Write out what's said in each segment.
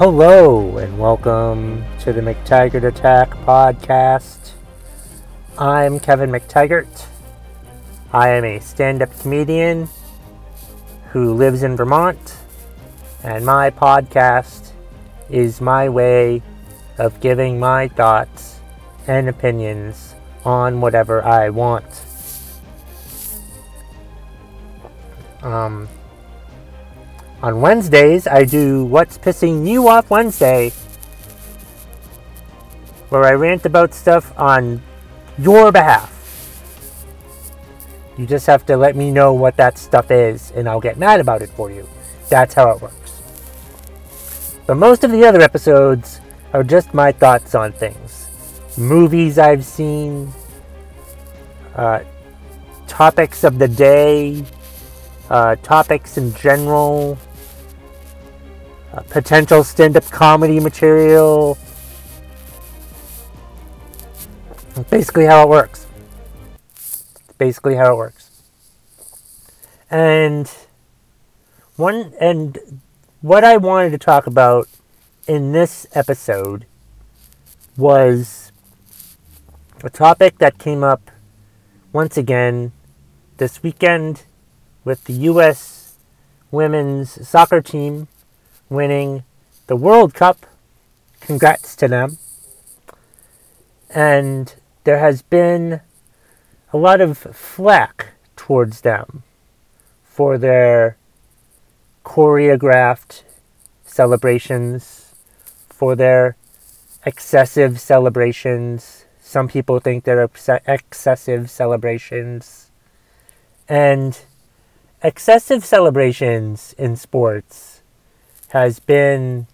Hello and welcome to the McTaggart Attack podcast. I'm Kevin McTaggart. I am a stand up comedian who lives in Vermont, and my podcast is my way of giving my thoughts and opinions on whatever I want. Um, on Wednesdays, I do What's Pissing You Off Wednesday, where I rant about stuff on your behalf. You just have to let me know what that stuff is, and I'll get mad about it for you. That's how it works. But most of the other episodes are just my thoughts on things movies I've seen, uh, topics of the day, uh, topics in general, uh, potential stand up comedy material. basically how it works. basically how it works. And one and what I wanted to talk about in this episode was a topic that came up once again this weekend with the U.S. women's soccer team winning the World Cup. Congrats to them. And there has been a lot of flack towards them for their choreographed celebrations, for their excessive celebrations. Some people think they're excessive celebrations. And excessive celebrations in sports has been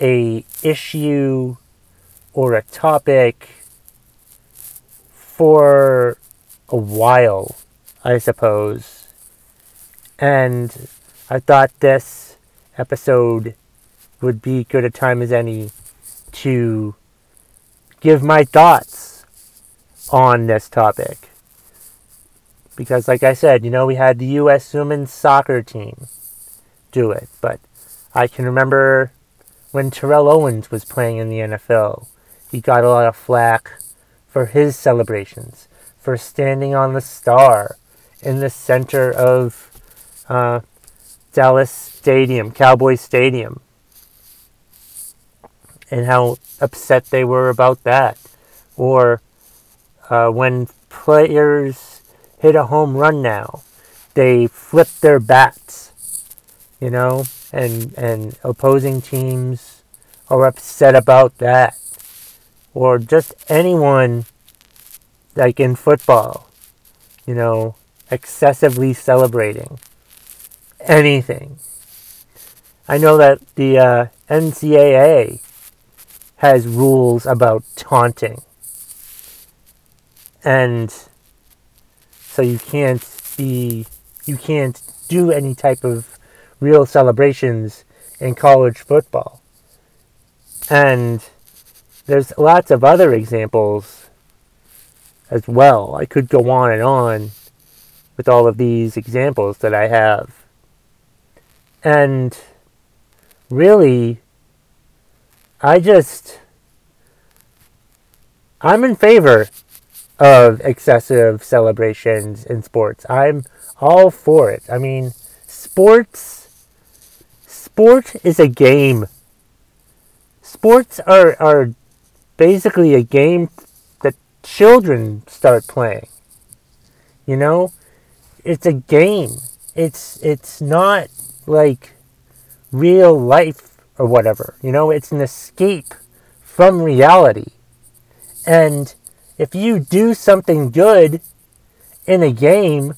a issue or a topic for a while, I suppose. And I thought this episode would be good a time as any to give my thoughts on this topic. Because, like I said, you know, we had the U.S. women's soccer team do it. But I can remember when Terrell Owens was playing in the NFL, he got a lot of flack for his celebrations, for standing on the star in the center of uh, Dallas Stadium, Cowboy Stadium, and how upset they were about that. Or uh, when players hit a home run now, they flip their bats you know, and and opposing teams are upset about that, or just anyone like in football, you know, excessively celebrating anything. I know that the uh, NCAA has rules about taunting, and so you can't be, you can't do any type of real celebrations in college football. And there's lots of other examples as well. I could go on and on with all of these examples that I have. And really, I just, I'm in favor of excessive celebrations in sports. I'm all for it. I mean, sports sport is a game. Sports are, are basically a game that children start playing. You know? It's a game. It's it's not like real life or whatever. You know, it's an escape from reality. And if you do something good in a game,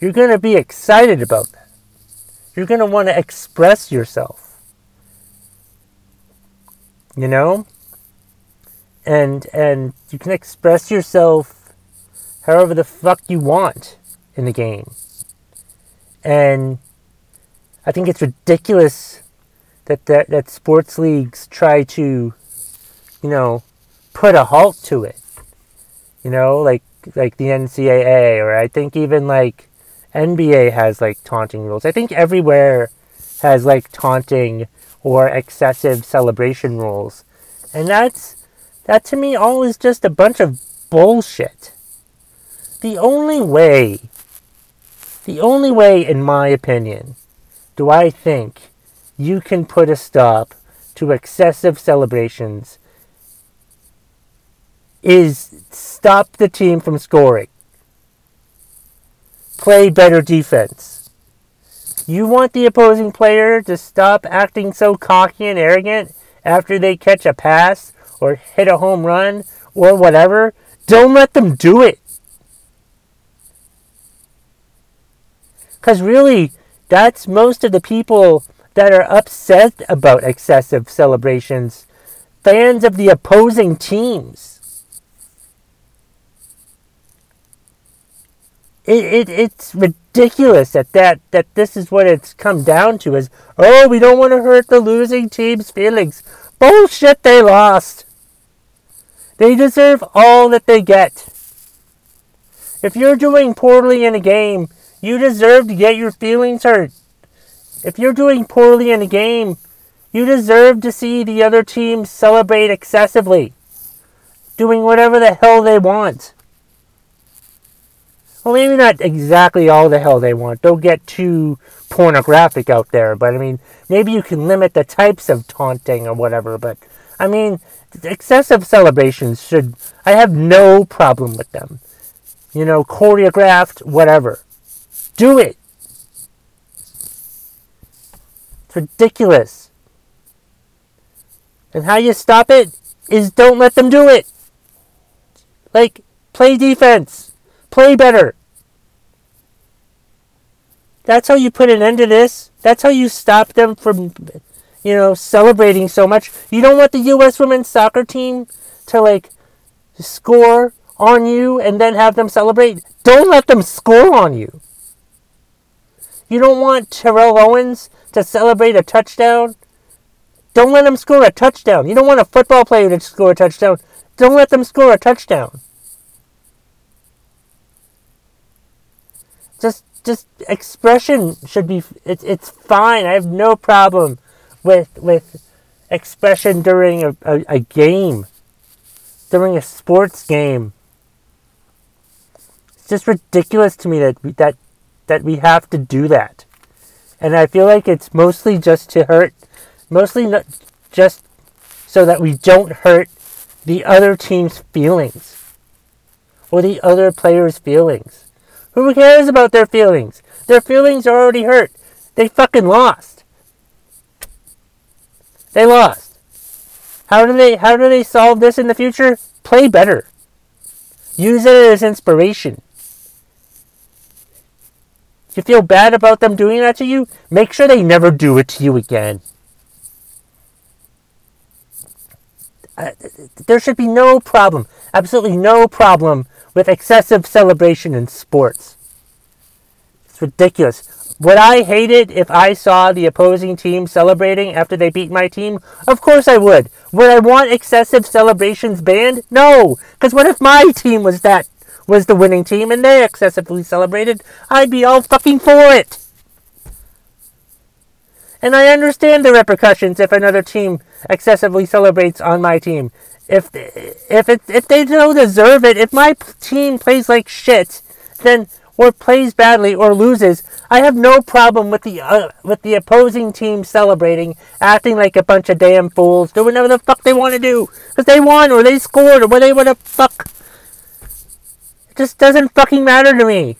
you're going to be excited about that. You're going to want to express yourself. You know? And and you can express yourself however the fuck you want in the game. And I think it's ridiculous that, that, that sports leagues try to, you know, put a halt to it. You know, like like the NCAA or I think even like NBA has like taunting rules. I think everywhere has like taunting or excessive celebration rules. And that's that to me all is just a bunch of bullshit. The only way the only way in my opinion do I think you can put a stop to excessive celebrations is stop the team from scoring. Play better defense. You want the opposing player to stop acting so cocky and arrogant after they catch a pass or hit a home run or whatever. Don't let them do it. Because really, that's most of the people that are upset about excessive celebrations. Fans of the opposing teams. It, it, it's ridiculous that, that that this is what it's come down to is oh we don't want to hurt the losing team's feelings. Bullshit they lost. They deserve all that they get. If you're doing poorly in a game, you deserve to get your feelings hurt. If you're doing poorly in a game, you deserve to see the other team celebrate excessively, doing whatever the hell they want. Well, maybe not exactly all the hell they want. Don't get too pornographic out there, but I mean, maybe you can limit the types of taunting or whatever. But I mean, excessive celebrations should. I have no problem with them. You know, choreographed, whatever. Do it. It's ridiculous. And how you stop it is don't let them do it. Like, play defense. Play better. That's how you put an end to this. That's how you stop them from, you know, celebrating so much. You don't want the U.S. women's soccer team to, like, score on you and then have them celebrate. Don't let them score on you. You don't want Terrell Owens to celebrate a touchdown. Don't let him score a touchdown. You don't want a football player to score a touchdown. Don't let them score a touchdown. Just expression should be it's it's fine. I have no problem with with expression during a, a, a game. During a sports game. It's just ridiculous to me that that that we have to do that. And I feel like it's mostly just to hurt, mostly not just so that we don't hurt the other team's feelings or the other player's feelings. Who cares about their feelings? Their feelings are already hurt. They fucking lost. They lost. How do they how do they solve this in the future? Play better. Use it as inspiration you feel bad about them doing that to you, make sure they never do it to you again. Uh, there should be no problem, absolutely no problem with excessive celebration in sports. It's ridiculous. Would I hate it if I saw the opposing team celebrating after they beat my team? Of course I would. Would I want excessive celebrations banned? No, because what if my team was that was the winning team and they excessively celebrated, I'd be all fucking for it. And I understand the repercussions if another team excessively celebrates on my team. If if it if they don't deserve it, if my team plays like shit, then or plays badly or loses, I have no problem with the uh, with the opposing team celebrating, acting like a bunch of damn fools, doing whatever the fuck they want to do, because they won or they scored or whatever the fuck It just doesn't fucking matter to me.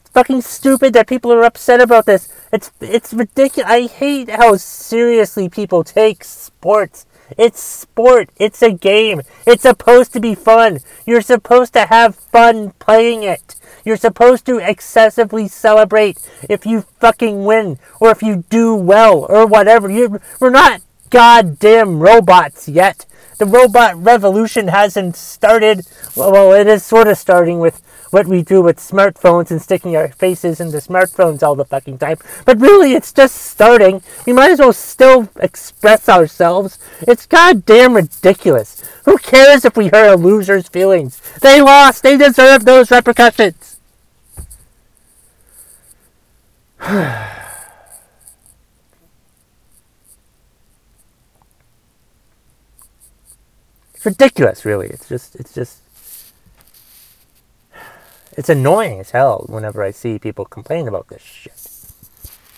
It's fucking stupid that people are upset about this. It's it's ridiculous. I hate how seriously people take sports. It's sport. It's a game. It's supposed to be fun. You're supposed to have fun playing it. You're supposed to excessively celebrate if you fucking win or if you do well or whatever. You we're not goddamn robots yet the robot revolution hasn't started. Well, it is sort of starting with what we do with smartphones and sticking our faces into smartphones all the fucking time. But really, it's just starting. We might as well still express ourselves. It's goddamn ridiculous. Who cares if we hurt a loser's feelings? They lost. They deserve those repercussions. ridiculous, really. It's just, it's just, it's annoying as hell whenever I see people complain about this shit.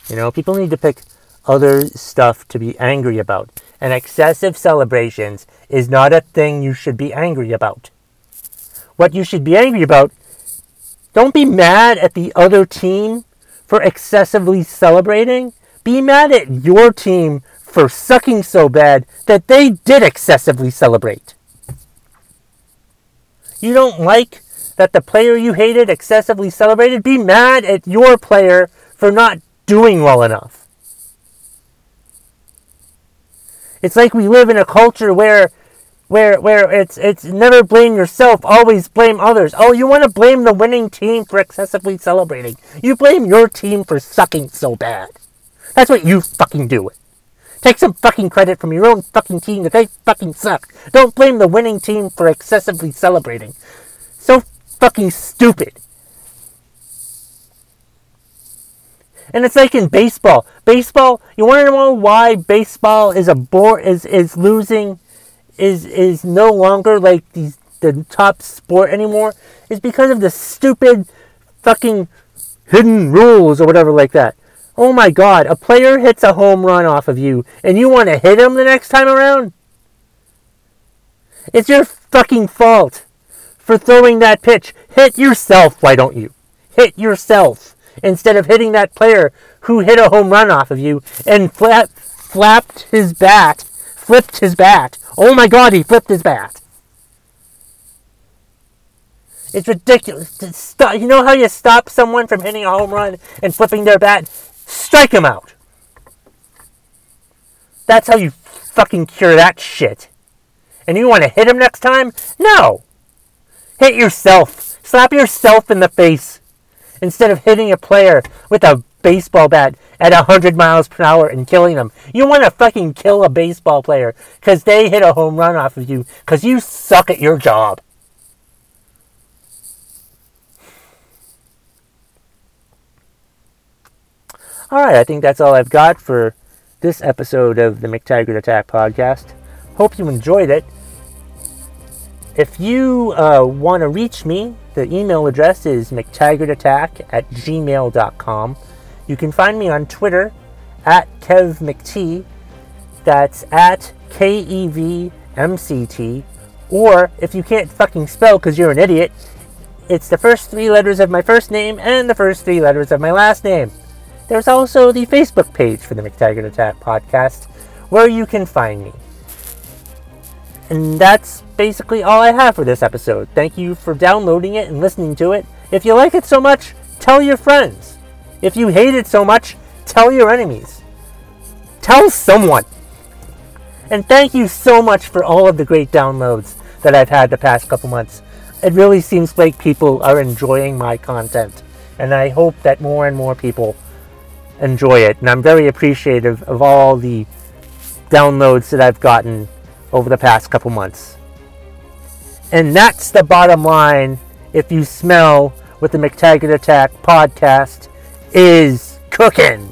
You know, people need to pick other stuff to be angry about. And excessive celebrations is not a thing you should be angry about. What you should be angry about, don't be mad at the other team for excessively celebrating. Be mad at your team for sucking so bad that they did excessively celebrate. You don't like that the player you hated excessively celebrated? Be mad at your player for not doing well enough. It's like we live in a culture where where where it's it's never blame yourself, always blame others. Oh, you want to blame the winning team for excessively celebrating. You blame your team for sucking so bad. That's what you fucking do. Take some fucking credit from your own fucking team that they fucking suck. Don't blame the winning team for excessively celebrating. So fucking stupid. And it's like in baseball. Baseball, you want to know why baseball is a bore is is losing is is no longer like the the top sport anymore is because of the stupid fucking hidden rules or whatever like that. Oh my god, a player hits a home run off of you and you want to hit him the next time around? It's your fucking fault for throwing that pitch. Hit yourself, why don't you? Hit yourself instead of hitting that player who hit a home run off of you and flap, flapped his bat, flipped his bat. Oh my god, he flipped his bat. It's ridiculous. Stop. You know how you stop someone from hitting a home run and flipping their bat? Strike him out. That's how you fucking cure that shit. And you want to hit him next time? No. Hit yourself. Slap yourself in the face instead of hitting a player with a baseball bat at 100 miles per hour and killing them. You want to fucking kill a baseball player because they hit a home run off of you because you suck at your job. All right, I think that's all I've got for this episode of the McTaggart Attack podcast. Hope you enjoyed it. If you uh, want to reach me, the email address is mctaggartattack at gmail.com. You can find me on Twitter at KevMcT. That's at K E V M C T. Or if you can't fucking spell because you're an idiot, it's the first three letters of my first name and the first three letters of my last name. There's also the Facebook page for the McTaggart Attack podcast where you can find me. And that's basically all I have for this episode. Thank you for downloading it and listening to it. If you like it so much, tell your friends. If you hate it so much, tell your enemies. Tell someone. And thank you so much for all of the great downloads that I've had the past couple months. It really seems like people are enjoying my content. And I hope that more and more people enjoy it. And I'm very appreciative of all the downloads that I've gotten over the past couple months. And that's the bottom line if you smell what the McTaggart Attack podcast is cooking.